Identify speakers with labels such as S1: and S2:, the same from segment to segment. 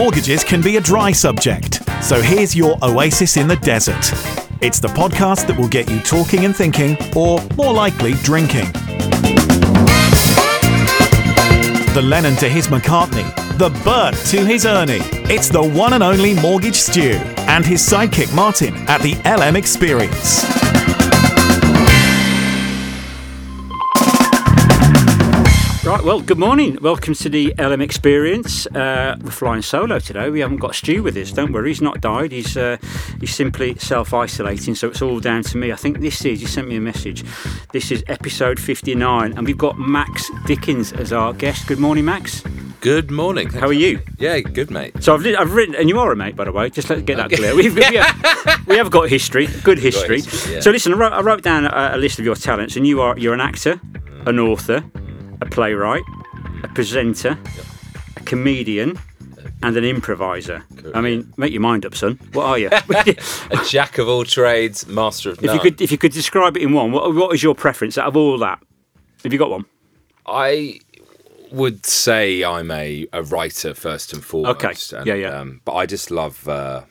S1: mortgages can be a dry subject, so here's your oasis in the desert. It's the podcast that will get you talking and thinking, or more likely, drinking. The Lennon to his McCartney, the Bert to his Ernie. It's the one and only Mortgage Stu and his sidekick Martin at the LM Experience.
S2: Right, well, good morning. Welcome to the LM Experience. Uh, we're flying solo today. We haven't got Stu with us. Don't worry, he's not died. He's uh, he's simply self-isolating, so it's all down to me. I think this is. He sent me a message. This is episode 59, and we've got Max Dickins as our guest. Good morning, Max.
S3: Good morning.
S2: How are you?
S3: Yeah, good, mate.
S2: So I've, li- I've written, and you are a mate, by the way. Just let's get that clear. We've, we, have, we have got history, good history.
S3: history, yeah.
S2: So listen, I wrote, I wrote down a, a list of your talents, and you are you're an actor, an author, a playwright, a presenter, a comedian, and an improviser. I mean, make your mind up, son. What are you?
S3: A jack of all trades, master of none.
S2: if you could, if you could describe it in one, what, what is your preference out of all that? Have you got one?
S3: I would say I'm a, a writer first and foremost.
S2: Okay.
S3: and,
S2: Yeah, yeah.
S3: Um, but I just love uh,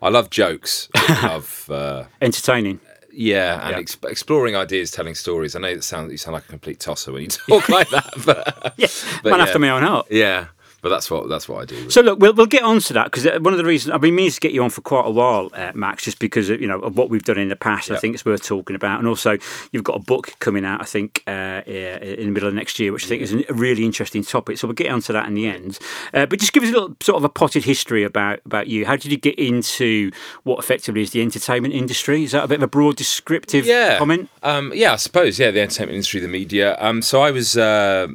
S3: I love jokes. I love uh,
S2: Entertaining.
S3: Yeah, and
S2: Yeah.
S3: Ex- exploring ideas, telling stories. I know that sounds you sound like a complete tosser when you talk like that, but
S2: Yeah,
S3: But
S2: man
S3: yeah.
S2: after my own heart.
S3: yeah. But that's what that's what I do.
S2: So look, we'll, we'll get on to that because one of the reasons I've been meaning to get you on for quite a while, uh, Max, just because of, you know of what we've done in the past. I think it's worth talking about, and also you've got a book coming out. I think uh, in the middle of next year, which I think is a really interesting topic. So we'll get onto that in the end. Uh, but just give us a little sort of a potted history about about you. How did you get into what effectively is the entertainment industry? Is that a bit of a broad descriptive
S3: yeah.
S2: comment?
S3: Um, yeah, I suppose. Yeah, the entertainment industry, the media. Um, so I was. Uh,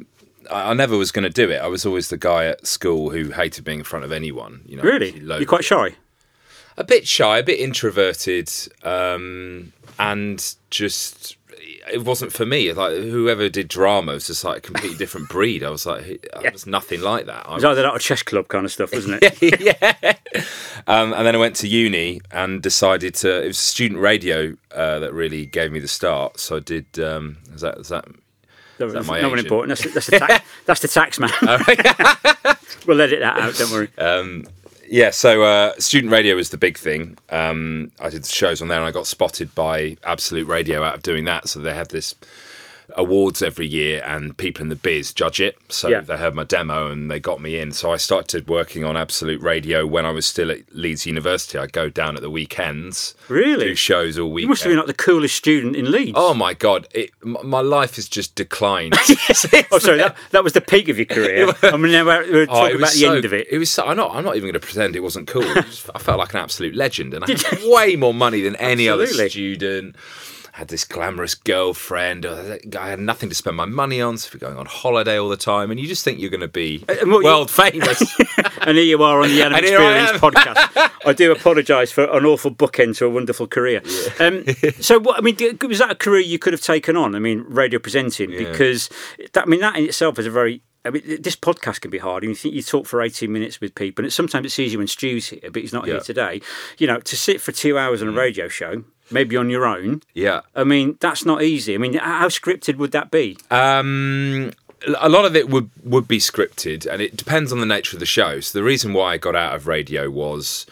S3: I never was going to do it. I was always the guy at school who hated being in front of anyone. You know,
S2: Really, you're quite shy.
S3: a bit shy, a bit introverted, um, and just it wasn't for me. Like whoever did drama was just like a completely different breed. I was like, I was nothing like that. I
S2: It was either that or chess club kind of stuff, wasn't it?
S3: yeah. Um, and then I went to uni and decided to. It was student radio uh, that really gave me the start. So I did. Um, is that is that?
S2: That
S3: that my
S2: no one
S3: agent?
S2: important. That's, that's, the tax, that's the tax man. we'll edit that out. Don't worry.
S3: Um, yeah. So uh, student radio was the big thing. Um, I did shows on there, and I got spotted by Absolute Radio out of doing that. So they had this awards every year and people in the biz judge it so
S2: Yeah.
S3: they heard my demo and they got me in so i started working on absolute radio when i was still at leeds university i'd go down at the weekends
S2: Really?
S3: do shows all week
S2: You must have been like the coolest student in Leeds.
S3: Oh my god! It, m- my life has just declined.
S2: Oh, sorry, that, that was the peak of your career. I mean, now we're, we're
S3: Oh,
S2: talking
S3: it
S2: about the
S3: so-
S2: end of it.
S3: It was. So, I'm not. I'm not even going to pretend it wasn't cool. I felt like an absolute legend, and I had way more money than any other
S2: Absolutely.
S3: student. Had this glamorous girlfriend. uh, I had nothing to spend my money on, so we're going on holiday all the time, and you just think you're going to be
S2: what
S3: world famous.
S2: And here you are on the Adam
S3: here I
S2: Experience podcast. I do apologise for an awful bookend to a wonderful career. Um, so, what I mean, was that a career you could have taken on? I mean, radio presenting, because that, I mean, that in itself is a very. I mean, this podcast can be hard. And you think you talk for 18 minutes with people, and it's, sometimes it's easier when Stu's here, but he's not here today. You know, to sit for two hours on a radio show, maybe on your own,
S3: yeah.
S2: I mean, that's not easy. I mean, how scripted would that be?
S3: Um, a lot of it would would be scripted, and it depends on the nature of the show. So the reason why I got out of radio was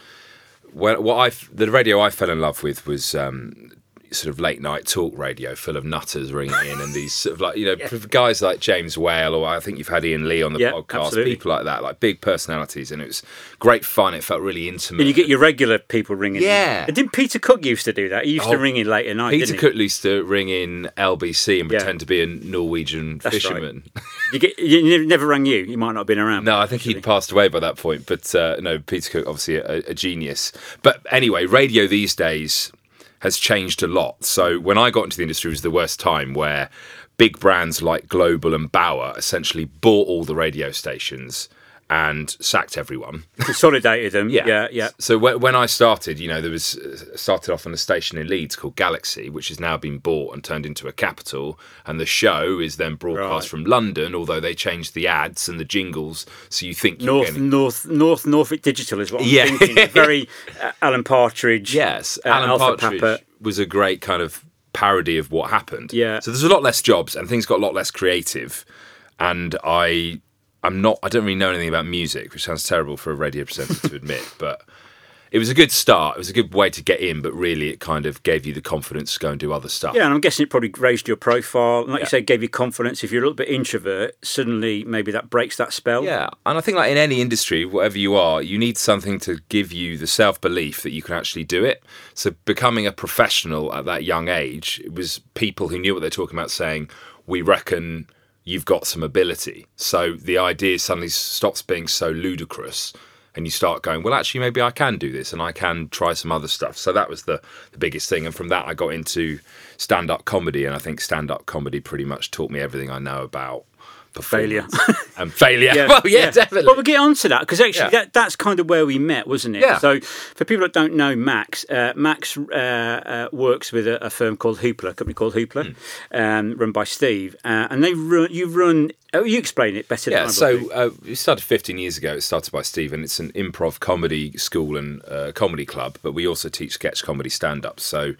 S3: when what I the radio I fell in love with was um, sort of late night talk radio, full of nutters ringing in, and these sort of like you know guys like James Whale, or I think you've had Iain Lee on the
S2: Yeah,
S3: podcast,
S2: absolutely.
S3: people like that, like big personalities, and it was great fun. It felt really intimate.
S2: And you get your regular people ringing. in.
S3: Yeah.
S2: And Didn't Peter Cook used to do that? He used to
S3: Oh,
S2: ring in late at night.
S3: Peter Cook used to ring in LBC and
S2: Yeah.
S3: pretend to be a Norwegian
S2: That's
S3: fisherman.
S2: he? You get, you never, rang you. He might not have been around.
S3: No, I think he'd passed away by that point. But uh, no, Peter Cook, obviously a, a genius. But anyway, radio these days has changed a lot. So when I got into the industry, it was the worst time where big brands like Global and Bauer essentially bought all the radio stations and sacked everyone.
S2: Consolidated them.
S3: Yeah.
S2: Yeah, yeah.
S3: So when, when I started, you know, there was uh, started off on a station in Leeds called Galaxy, which has now been bought and turned into a capital. And the show is then broadcast
S2: Right.
S3: from London, although they changed the ads and the jingles, so you think you're
S2: North,
S3: getting
S2: North, North, Norfolk Digital is what I'm
S3: Yeah.
S2: thinking. Very uh, Alan Partridge.
S3: Yes,
S2: uh,
S3: Alan
S2: Alpha
S3: Partridge
S2: Papa.
S3: was a great kind of parody of what happened.
S2: Yeah.
S3: So there's a lot less jobs and things got a lot less creative. And I I'm not. I don't really know anything about music, which sounds terrible for a radio presenter to admit, but it was a good start. It was a good way to get in, but really, it kind of gave you the confidence to go and do other stuff.
S2: Yeah, and I'm guessing it probably raised your profile. And like
S3: Yeah.
S2: you said, gave you confidence. If you're a little bit introvert, suddenly maybe that breaks that spell.
S3: Yeah, and I think like in any industry, whatever you are, you need something to give you the self belief that you can actually do it. So becoming a professional at that young age, it was people who knew what they're talking about saying, "We reckon you've got some ability." So the idea suddenly stops being so ludicrous. And you start going, well, actually, maybe I can do this, and I can try some other stuff. So that was the, the biggest thing. And from that, I got into stand up comedy, and I think stand up comedy pretty much taught me everything I know about
S2: Failure.
S3: and failure. well, yeah, definitely.
S2: Well, we'll get on to that because actually
S3: Yeah.
S2: that, that's kind of where we met, wasn't it?
S3: Yeah.
S2: So, for people that don't know Max, uh, Max uh, uh, works with a, a firm called Hoopla, a company called Hoopla,
S3: Hmm.
S2: um, run by Steve, uh, and they run. You run. Oh, you explain it better. than
S3: Yeah,
S2: I
S3: so uh, it started 15 years ago. It started by Steve, and it's an improv comedy school and uh, comedy club, but we also teach sketch comedy stand up. So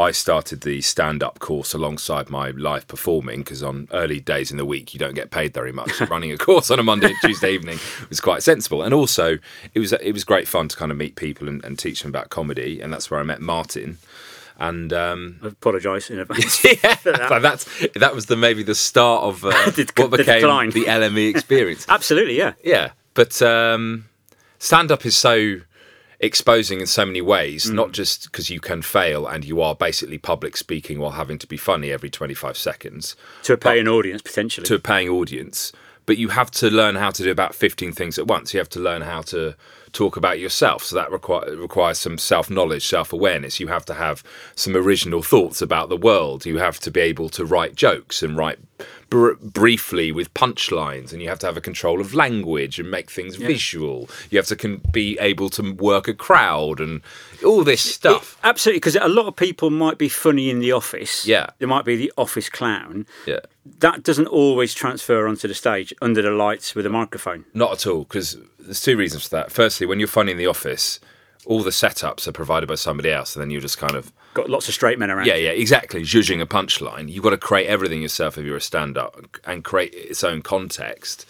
S3: I started the stand up course alongside my live performing because on early days in the week, you don't get paid very much. So Running a course on a Monday and Tuesday evening was quite sensible. And also, it was it was great fun to kind of meet people and, and teach them about comedy. And that's where I met Martin. And um,
S2: I apologise in advance.
S3: yeah, so that's that was the maybe the start of uh,
S2: The-
S3: what became
S2: decline.
S3: the LME experience.
S2: Absolutely, yeah.
S3: Yeah, but um, stand up is so exposing in so many ways,
S2: Mm.
S3: not just because you can fail and you are basically public speaking while having to be funny every 25 seconds
S2: To a paying audience potentially.
S3: to a paying audience, but you have to learn how to do about 15 things at once. You have to learn how to talk about yourself. So that require, requires some self knowledge, self awareness. You have to have some original thoughts about the world. You have to be able to write jokes and write br- briefly with punchlines, and you have to have a control of language and make things visual. You have to con- be able to work a crowd and all this stuff.
S2: Absolutely, because a lot of people might be funny in the office.
S3: Yeah.
S2: There might be the office clown.
S3: yeah.
S2: That doesn't always transfer onto the stage under the lights with a microphone.
S3: Not at all, because there's two reasons for that. Firstly, when you're funny in the office, all the setups are provided by somebody else, and then you're just kind of
S2: Got lots of straight men around.
S3: yeah, yeah, exactly, judging a punchline. You've got to create everything yourself if you're a stand-up and create its own context.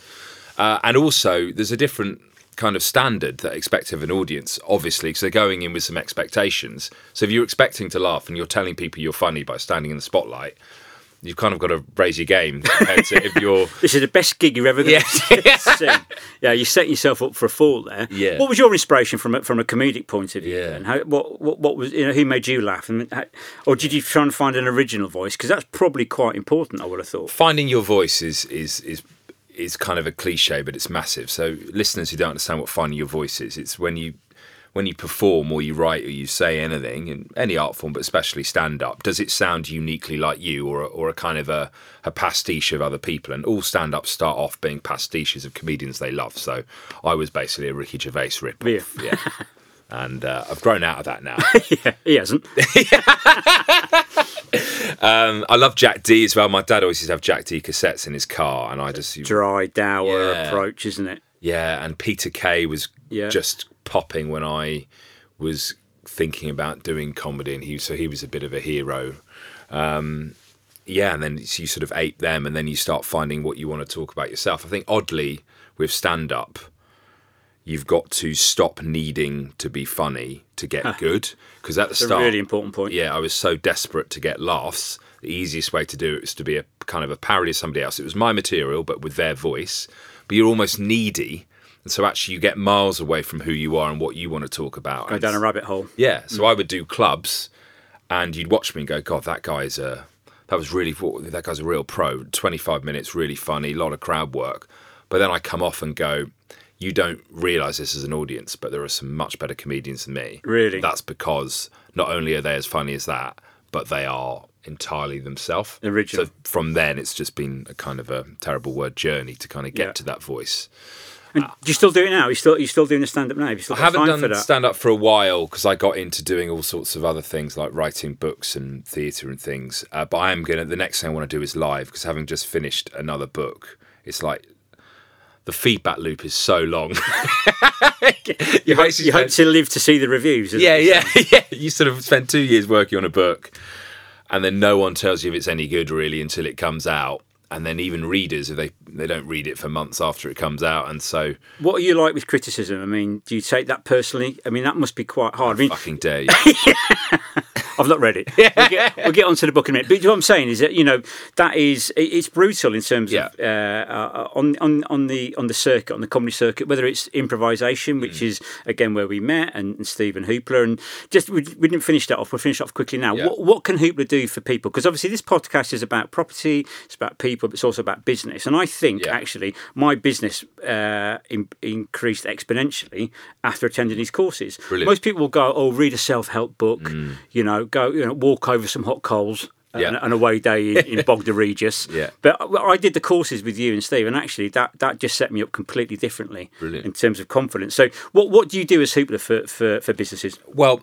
S3: Uh, and also, there's a different kind of standard that expect of an audience, obviously, because they're going in with some expectations. So if you're expecting to laugh and you're telling people you're funny by standing in the spotlight, you've kind of got to raise your game to if you're
S2: This is the best gig you're ever going to
S3: Yeah.
S2: see. Yeah, you set yourself up for a fall there.
S3: Yeah.
S2: What was your inspiration from a, from a comedic point of view?
S3: Yeah.
S2: And how, what, what what was you know who made you laugh? And how, or did you try and find an original voice? Because that's probably quite important. I would have thought.
S3: finding your voice is is is is kind of a cliche, but it's massive. So listeners who don't understand what finding your voice is, it's when you when you perform or you write or you say anything in any art form, but especially stand up, does it sound uniquely like you or a, or a kind of a, a pastiche of other people? And all stand ups start off being pastiches of comedians they love. So I was basically a Ricky Gervais rip.
S2: Yeah.
S3: Yeah. And uh, I've grown out of that now.
S2: yeah, he hasn't.
S3: Um, I love Jack Dee as well. My dad always used to have Jack Dee cassettes in his car, and I just
S2: Dry, dour
S3: Yeah.
S2: approach, isn't it?
S3: Yeah, and Peter Kay was
S2: Yeah.
S3: just popping when I was thinking about doing comedy, and he so he was a bit of a hero. Um, yeah, and then you sort of ape them, and then you start finding what you want to talk about yourself. I think oddly with stand up, you've got to stop needing to be funny to get good because at the
S2: It's a really important point.
S3: yeah, I was so desperate to get laughs. The easiest way to do it was to be a kind of a parody of somebody else. It was my material, but with their voice. But you're almost needy, and so actually you get miles away from who you are and what you want to talk about.
S2: Go down a rabbit hole.
S3: yeah, so mm. I would do clubs, and you'd watch me and go, "God, that guy's a that was really that guy's a real pro. Twenty five minutes, really funny, a lot of crowd work." But then I come off and go, "You don't realise this as an audience, but there are some much better comedians than me."
S2: Really?
S3: That's because not only are they as funny as that, but they are entirely themselves.
S2: Original.
S3: So from then, it's just been a kind of a terrible word journey to kind of get
S2: Yeah.
S3: to that voice.
S2: And do you still do it now? You still you still doing the stand up now? Have
S3: I haven't done stand up for a while because I got into doing all sorts of other things like writing books and theatre and things. Uh, but I am gonna. The next thing I want to do is live because having just finished another book, it's like the feedback loop is so long. you basically
S2: you hope to live to see the reviews.
S3: yeah, yeah, yeah. You sort of spend two years working on a book, and then no one tells you if it's any good really until it comes out. And then even readers if they they don't read it for months after it comes out, and so
S2: What are you like with criticism? I mean, do you take that personally? I mean, that must be quite hard. I mean,
S3: fucking dare you.
S2: I've not read it. We'll get, we'll get onto the book in a minute. But what I'm saying is that you know that is it's brutal in terms of uh, uh, on on on the on the circuit on the comedy circuit, whether it's improvisation, which
S3: Mm.
S2: is again where we met, and, and Stephen Hoopla, and just we, we didn't finish that off. We'll finish off quickly now.
S3: Yeah.
S2: What what can Hoopla do for people? Because obviously this podcast is about property, it's about people, but it's also about business. And I think
S3: Yeah.
S2: actually my business uh, in, increased exponentially after attending these courses.
S3: Brilliant.
S2: Most people will go, oh, read a self help book, you know, go, you know, walk over some hot coals.
S3: Yeah.
S2: And an away day in, in Bognor Regis.
S3: Yeah.
S2: But I I did the courses with you and Steve, and actually that, that just set me up completely differently
S3: Brilliant.
S2: in terms of confidence. So, what what do you do as Hoopla for, for, for businesses?
S3: Well,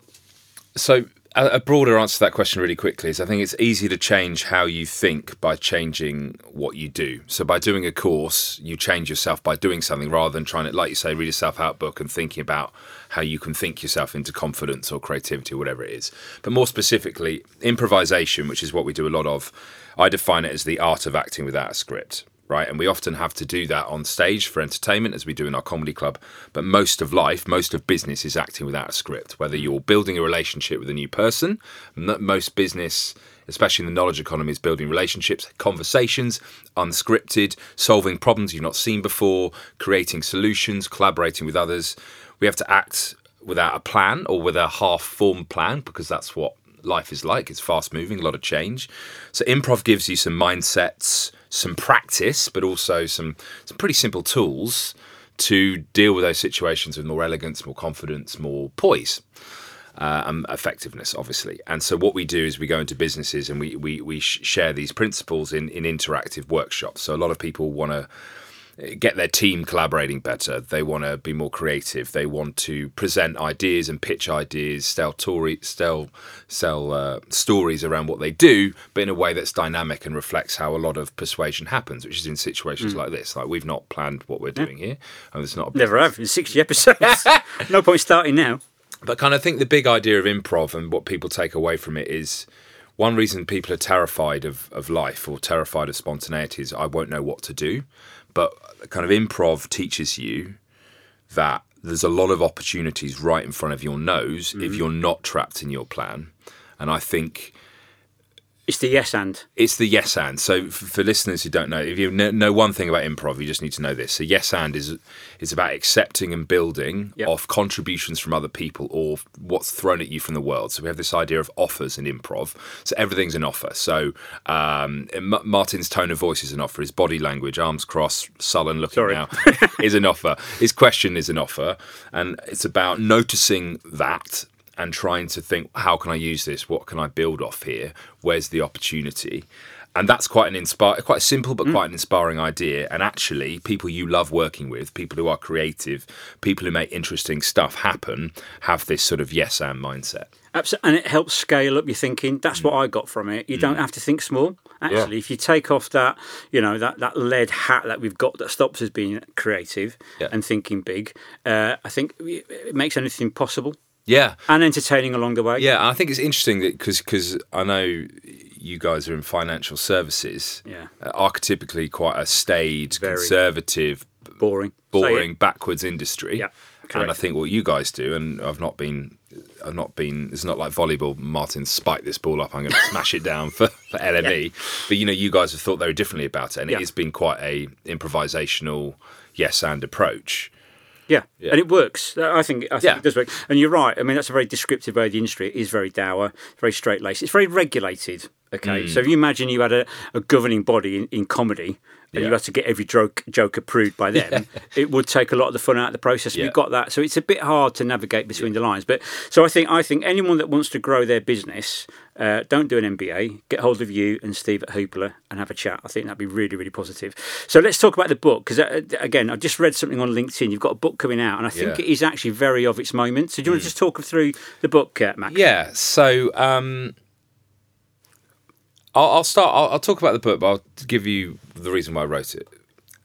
S3: so a, broader answer to that question really quickly is I think it's easy to change how you think by changing what you do. So by doing a course, you change yourself by doing something rather than trying to, like you say, read a self-help book and thinking about how you can think yourself into confidence or creativity or whatever it is. But more specifically, improvisation, which is what we do a lot of, I define it as the art of acting without a script right? And we often have to do that on stage for entertainment, as we do in our comedy club. But most of life, most of business is acting without a script. Whether you're building a relationship with a new person, most business, especially in the knowledge economy, is building relationships, conversations, unscripted, solving problems you've not seen before, creating solutions, collaborating with others. We have to act without a plan or with a half formed plan because that's what life is like. It's fast moving, a lot of change. So improv gives you some mindsets, some practice, but also some some pretty simple tools to deal with those situations with more elegance, more confidence, more poise. Uh, and effectiveness, obviously. And so, what we do is we go into businesses and we we, we sh- share these principles in, in interactive workshops. So, a lot of people want to get their team collaborating better. They want to be more creative. They want to present ideas and pitch ideas, tell tori- tell sell uh, stories around what they do, but in a way that's dynamic and reflects how a lot of persuasion happens, which is in situations like this. Like we've not planned what we're doing here, and it's not a
S2: Never have. It's 60 episodes. no point starting now.
S3: but kind of think the big idea of improv and what people take away from it is one reason people are terrified of, of life or terrified of spontaneity is I won't know what to do. But kind of improv teaches you that there's a lot of opportunities right in front of your nose if mm-hmm. you're not trapped in your plan. And I think
S2: It's the yes and.
S3: it's the yes and. So for listeners who don't know, if you know one thing about improv, you just need to know this. So yes and is is about accepting and building
S2: Yep.
S3: off contributions from other people or what's thrown at you from the world. So we have this idea of offers in improv. So everything's an offer. So um, M- Martin's tone of voice is an offer. His body language, arms crossed, sullen looking
S2: Sorry.
S3: now, is an offer. His question is an offer, and it's about noticing that and trying to think, how can I use this? What can I build off here? Where's the opportunity? And that's quite an inspire, quite a simple but mm. quite an inspiring idea. And actually, people you love working with, people who are creative, people who make interesting stuff happen, have this sort of yes and mindset.
S2: Absolutely, and it helps scale up your thinking. That's what mm. I got from it. You mm. don't have to think small. Actually, if you take off that, you know, that, that lead hat that we've got that stops us being creative
S3: Yeah.
S2: and thinking big, uh, I think it makes anything possible
S3: Yeah,
S2: and entertaining along the way.
S3: yeah. I think it's interesting that because I know you guys are in financial services,
S2: Yeah.
S3: uh, archetypically quite a staid,
S2: Very.
S3: conservative,
S2: Boring. Say it.
S3: boring, backwards industry.
S2: Yeah,
S3: and I think what you guys do, and I've not been, I've not been. It's not like volleyball. Martin, spike this ball up. I'm going to smash it down for, for LME. But you know, you guys have thought very differently about it, and
S2: Yeah.
S3: it has been quite a improvisational yes and approach.
S2: Yeah.
S3: Yeah.
S2: and it works. I think I think
S3: Yeah.
S2: it does work. And you're right. I mean, that's a very descriptive way of the industry. It is very dour, very straight laced. It's very regulated. Okay,
S3: Mm.
S2: so if you imagine you had a, a governing body in, in comedy. And you had to get every joke, joke approved by them. It would take a lot of the fun out of the process.
S3: Yeah.
S2: We've got that, so it's a bit hard to navigate between the lines. But so I think I think anyone that wants to grow their business, uh, don't do an MBA. Get hold of you and Steve at Hoopla and have a chat. I think that'd be really really positive. So let's talk about the book because uh, again, I just read something on LinkedIn. You've got a book coming out, and I think
S3: Yeah. Mm.
S2: it is actually very of its moment. So do you want to just talk through the book, uh, Max?
S3: Yeah. So um, I'll, I'll start. I'll, I'll talk about the book, but I'll give you the reason why I wrote it.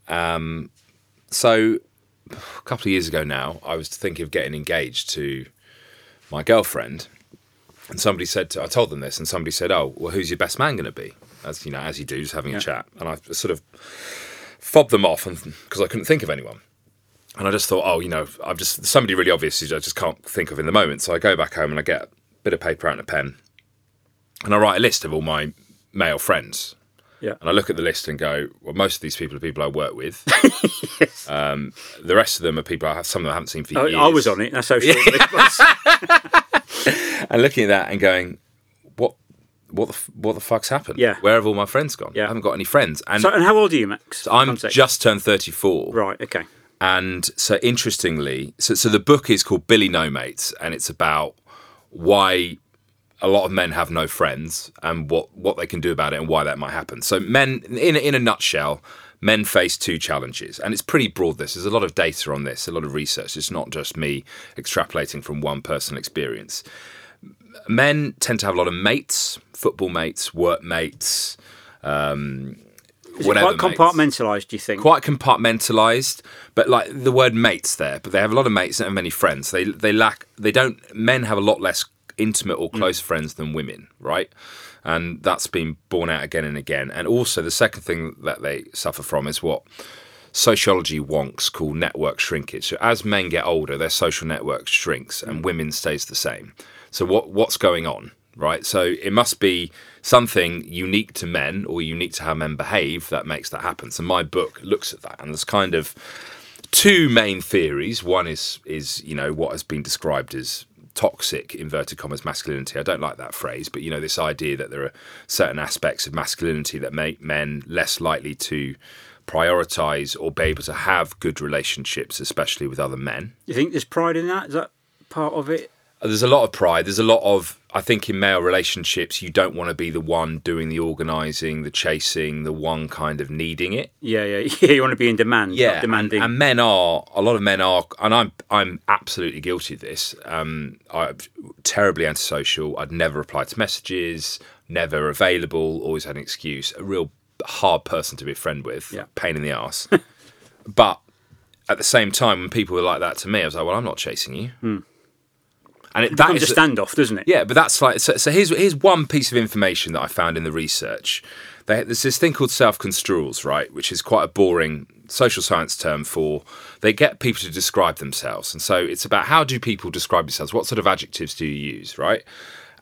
S3: Um, so a couple of years ago now, I was thinking of getting engaged to my girlfriend, and somebody said, to, I told them this, and somebody said, "Oh, well, who's your best man going to be?" as you know, as you do, just having a chat, and I sort of fobbed them off, and because I couldn't think of anyone. And I just thought, oh, you know, I've just somebody really obvious who I just can't think of in the moment. So I go back home and I get a bit of paper out and a pen, and I write a list of all my male friends.
S2: Yeah.
S3: And I look at the list and go, well, most of these people are people I work with. um, the rest of them are people I have, some of them I haven't seen for
S2: I,
S3: years.
S2: I was on it. That's how short
S3: and looking at that and going, what, what the, what the fuck's happened?
S2: Yeah.
S3: Where have all my friends gone?
S2: Yeah.
S3: I haven't got any friends. And
S2: So, and how old are you, Max?
S3: I'm
S2: Context.
S3: just turned 34.
S2: right. Okay.
S3: And so interestingly, so, so the book is called Billy No Mates, and it's about why a lot of men have no friends and what, what they can do about it and why that might happen. So men, in, in a nutshell, men face two challenges. And it's pretty broad this. There's a lot of data on this, a lot of research. It's not just me extrapolating from one personal experience. Men tend to have a lot of mates, football mates, work mates, um,
S2: Is
S3: whatever
S2: it quite compartmentalised? Do you think?
S3: quite compartmentalized but like the word mates there but they have a lot of mates and many friends they they lack they don't men have a lot less intimate or mm. close friends than women right? And that's been borne out again and again. And also the second thing that they suffer from is what sociology wonks call network shrinkage. So as men get older their social network shrinks and mm. women stays the same. So what what's going on right? So it must be something unique to men or unique to how men behave that makes that happen. So my book looks at that and there's kind of two main theories. One is is you know what has been described as toxic inverted commas masculinity i don't like that phrase but you know this idea that there are certain aspects of masculinity that make men less likely to prioritize or be able to have good relationships especially with other men
S2: you think there's pride in that? Is that part of it?
S3: There's a lot of pride. There's a lot of, I think, in male relationships, you don't want to be the one doing the organising, the chasing, the one kind of needing it.
S2: Yeah, yeah, yeah. You want to be in demand,
S3: Yeah,
S2: not
S3: and,
S2: demanding.
S3: and men are a lot of men are, and I'm I'm absolutely guilty of this. Um, I'm terribly antisocial. I'd never reply to messages, never available, always had an excuse. A real hard person to be a friend with.
S2: Yeah.
S3: pain in the ass. but at the same time, when people were like that to me, I was like, well, I'm not chasing you. And it, that
S2: becomes
S3: is
S2: a standoff, doesn't it?
S3: yeah, but that's like so. So here's here's one piece of information that I found in the research. They, there's this thing called self-construals, right, which is quite a boring social science term for they get people to describe themselves, and so it's about how do people describe themselves? What sort of adjectives do you use, right?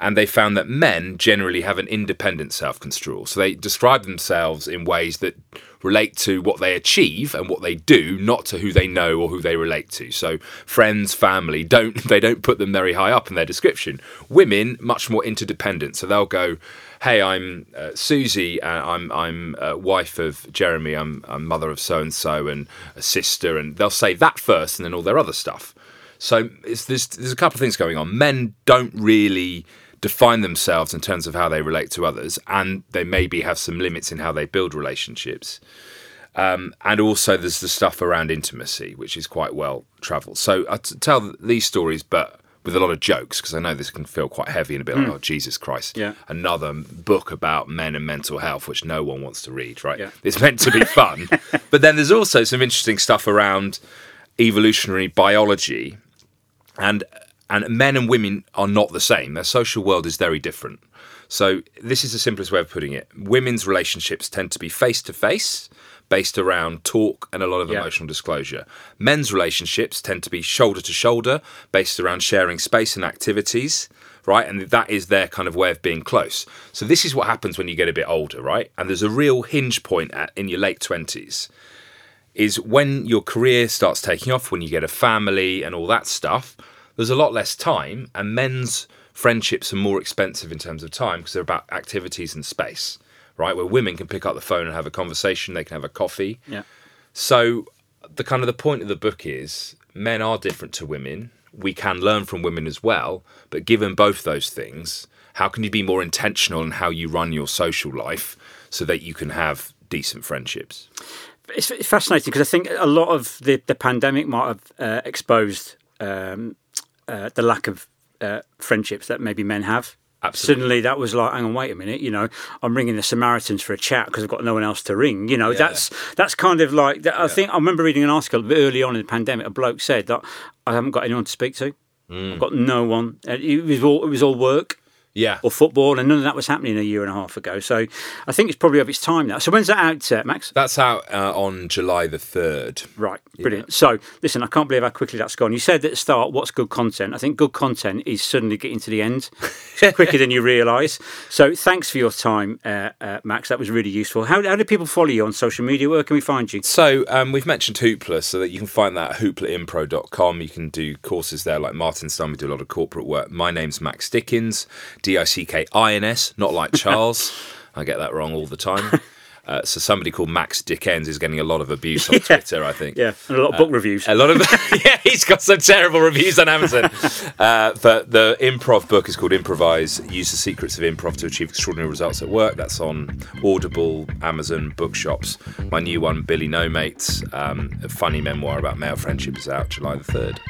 S3: And they found that men generally have an independent self-construal, so they describe themselves in ways that relate to what they achieve and what they do, not to who they know or who they relate to. So friends, family, don't they don't put them very high up in their description. Women much more interdependent, so they'll go, "Hey, I'm uh, Susie. Uh, I'm I'm uh, wife of Jeremy. I'm, I'm mother of so and so and a sister," and they'll say that first, and then all their other stuff. So there's there's a couple of things going on. Men don't really define themselves in terms of how they relate to others, and they maybe have some limits in how they build relationships. Um, and also, there's the stuff around intimacy, which is quite well travelled. So I t- tell these stories, but with a lot of jokes, because I know this can feel quite heavy and a bit like, oh, Jesus Christ,
S2: Yeah.
S3: another book about men and mental health, which no one wants to read, right?
S2: Yeah.
S3: It's meant to be fun. but then there's also some interesting stuff around evolutionary biology and and men and women are not the same. Their social world is very different. So this is the simplest way of putting it. Women's relationships tend to be face to face, based around talk and a lot of
S2: Yeah.
S3: emotional disclosure. Men's relationships tend to be shoulder to shoulder, based around sharing space and activities, right? And that is their kind of way of being close. So this is what happens when you get a bit older, right? And there's a real hinge point at in your late twenties is when your career starts taking off, when you get a family and all that stuff, there's a lot less time, and men's friendships are more expensive in terms of time because they're about activities and space, right? Where women can pick up the phone and have a conversation, they can have a coffee.
S2: Yeah.
S3: So, the kind of the point of the book is men are different to women. We can learn from women as well, but given both those things, how can you be more intentional in how you run your social life so that you can have decent friendships?
S2: It's, fascinating because I think a lot of the, the pandemic might have uh, exposed um, uh, the lack of uh, friendships that maybe men have.
S3: Absolutely.
S2: Suddenly, that was like, hang on, wait a minute. You know, I'm ringing the Samaritans for a chat because I've got no one else to ring. You know, that's that's kind of like. That, I think I remember reading an article early on in the pandemic. A bloke said that I haven't got anyone to speak to.
S3: Mm.
S2: I've got no one. It was all it was all work.
S3: Yeah.
S2: or football, and none of that was happening a year and a half ago. So I think it's probably of its time now. So when's that out, uh, Max?
S3: That's out uh, on July the 3rd.
S2: Right, brilliant. So, listen, I can't believe how quickly that's gone. You said at the start, what's good content? I think good content is suddenly getting to the end quicker than you realise. So, thanks for your time, uh, uh, Max. That was really useful. How, how do people follow you on social media? Where can we find you?
S3: So um, we've mentioned Hoopla, so that you can find that at hooplaimpro.com. You can do courses there like Martin's done. We do a lot of corporate work. My name's Max Dickins, D-I-C-K-I-N-S, not like Charles. I get that wrong all the time. Uh, so somebody called Max Dickens is getting a lot of abuse on Twitter, I think.
S2: Yeah, and a lot of book reviews.
S3: A lot of yeah, he's got some terrible reviews on Amazon. Uh, but the improv book is called Improvise: Use the Secrets of Improv to Achieve Extraordinary Results at Work. That's on Audible, Amazon, bookshops. My new one, Billy No Mates, um, a funny memoir about male friendship, is out July the third.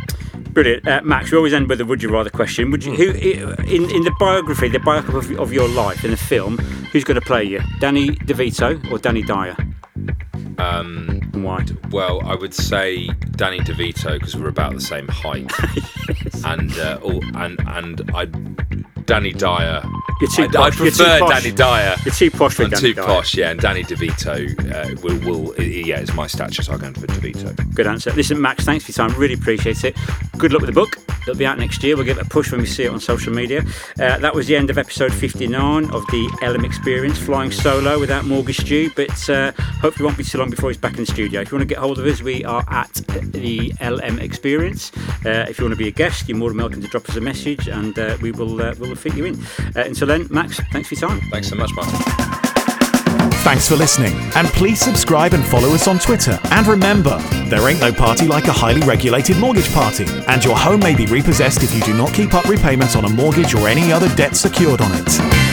S2: Brilliant, uh, Max. We always end with a "Would you rather" question. Would you, who in in the biography, the biography of, of your life in the film, who's going to play you, Danny DeVito or Danny Dyer? Um, why?
S3: Well, I would say Danny DeVito because we're about the same height, and uh, all, and and I, Danny Dyer.
S2: You're too
S3: I, I
S2: posh. Too
S3: prefer
S2: posh.
S3: Danny Dyer.
S2: You're too posh for
S3: I'm
S2: Danny
S3: too
S2: Dyer.
S3: posh, yeah. And Danny DeVito uh, will, will, yeah, it's my stature, so I'm going for DeVito.
S2: Good answer. Listen, Max, thanks for your time. Really appreciate it. Good luck with the book. It'll be out next year. We'll give it a push when we see it on social media. Uh, that was the end of episode 59 of the LM Experience, flying solo without Morgan Stu, but uh, hopefully won't be too long before he's back in the studio. If you want to get hold of us, we are at the LM Experience. Uh, if you want to be a guest, you're more than welcome to drop us a message and uh, we will uh, we'll fit you in. Uh, until then, Max, thanks for your time.
S3: Thanks so much, Martin.
S1: Thanks for listening, and please subscribe and follow us on Twitter. And remember, there ain't no party like a highly regulated mortgage party, and your home may be repossessed if you do not keep up repayments on a mortgage or any other debt secured on it.